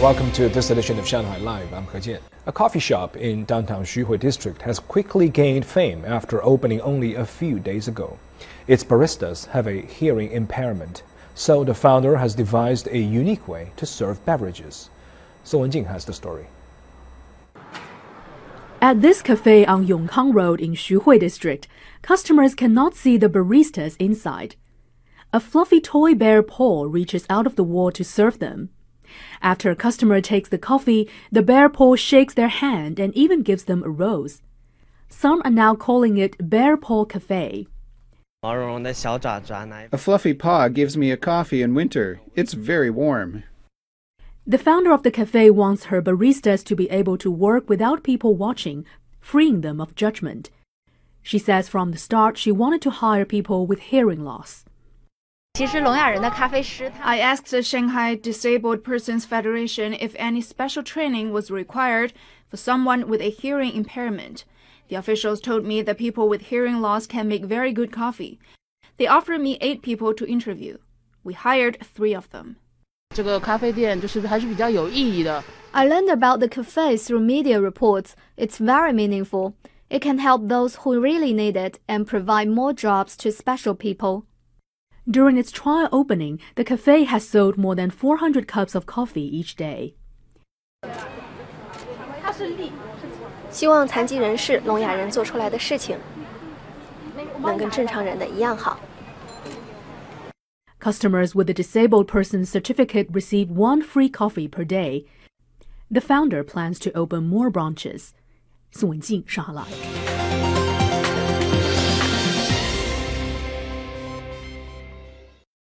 Welcome to this edition of Shanghai Live. I'm He Jian. A coffee shop in downtown Xuhui district has quickly gained fame after opening only a few days ago. Its baristas have a hearing impairment, so the founder has devised a unique way to serve beverages. Song Wenjing has the story. At this cafe on Yongkang Road in Xuhui district, customers cannot see the baristas inside. A fluffy toy bear paw reaches out of the wall to serve them. After a customer takes the coffee, the bear paw shakes their hand and even gives them a rose. Some are now calling it Bear Paw Cafe. A fluffy paw gives me a coffee in winter. It's very warm. The founder of the cafe wants her baristas to be able to work without people watching, freeing them of judgment. She says from the start she wanted to hire people with hearing loss. I asked the Shanghai Disabled Persons Federation if any special training was required for someone with a hearing impairment. The officials told me that people with hearing loss can make very good coffee. They offered me eight people to interview. We hired three of them. I learned about the cafe through media reports. It's very meaningful. It can help those who really need it and provide more jobs to special people. During its trial opening, the cafe has sold more than 400 cups of coffee each day. 希望残疾人士、聋哑人做出来的事情能跟正常人的一样好。Customers with a disabled person certificate receive one free coffee per day. The founder plans to open more branches. 宋雯婧，上海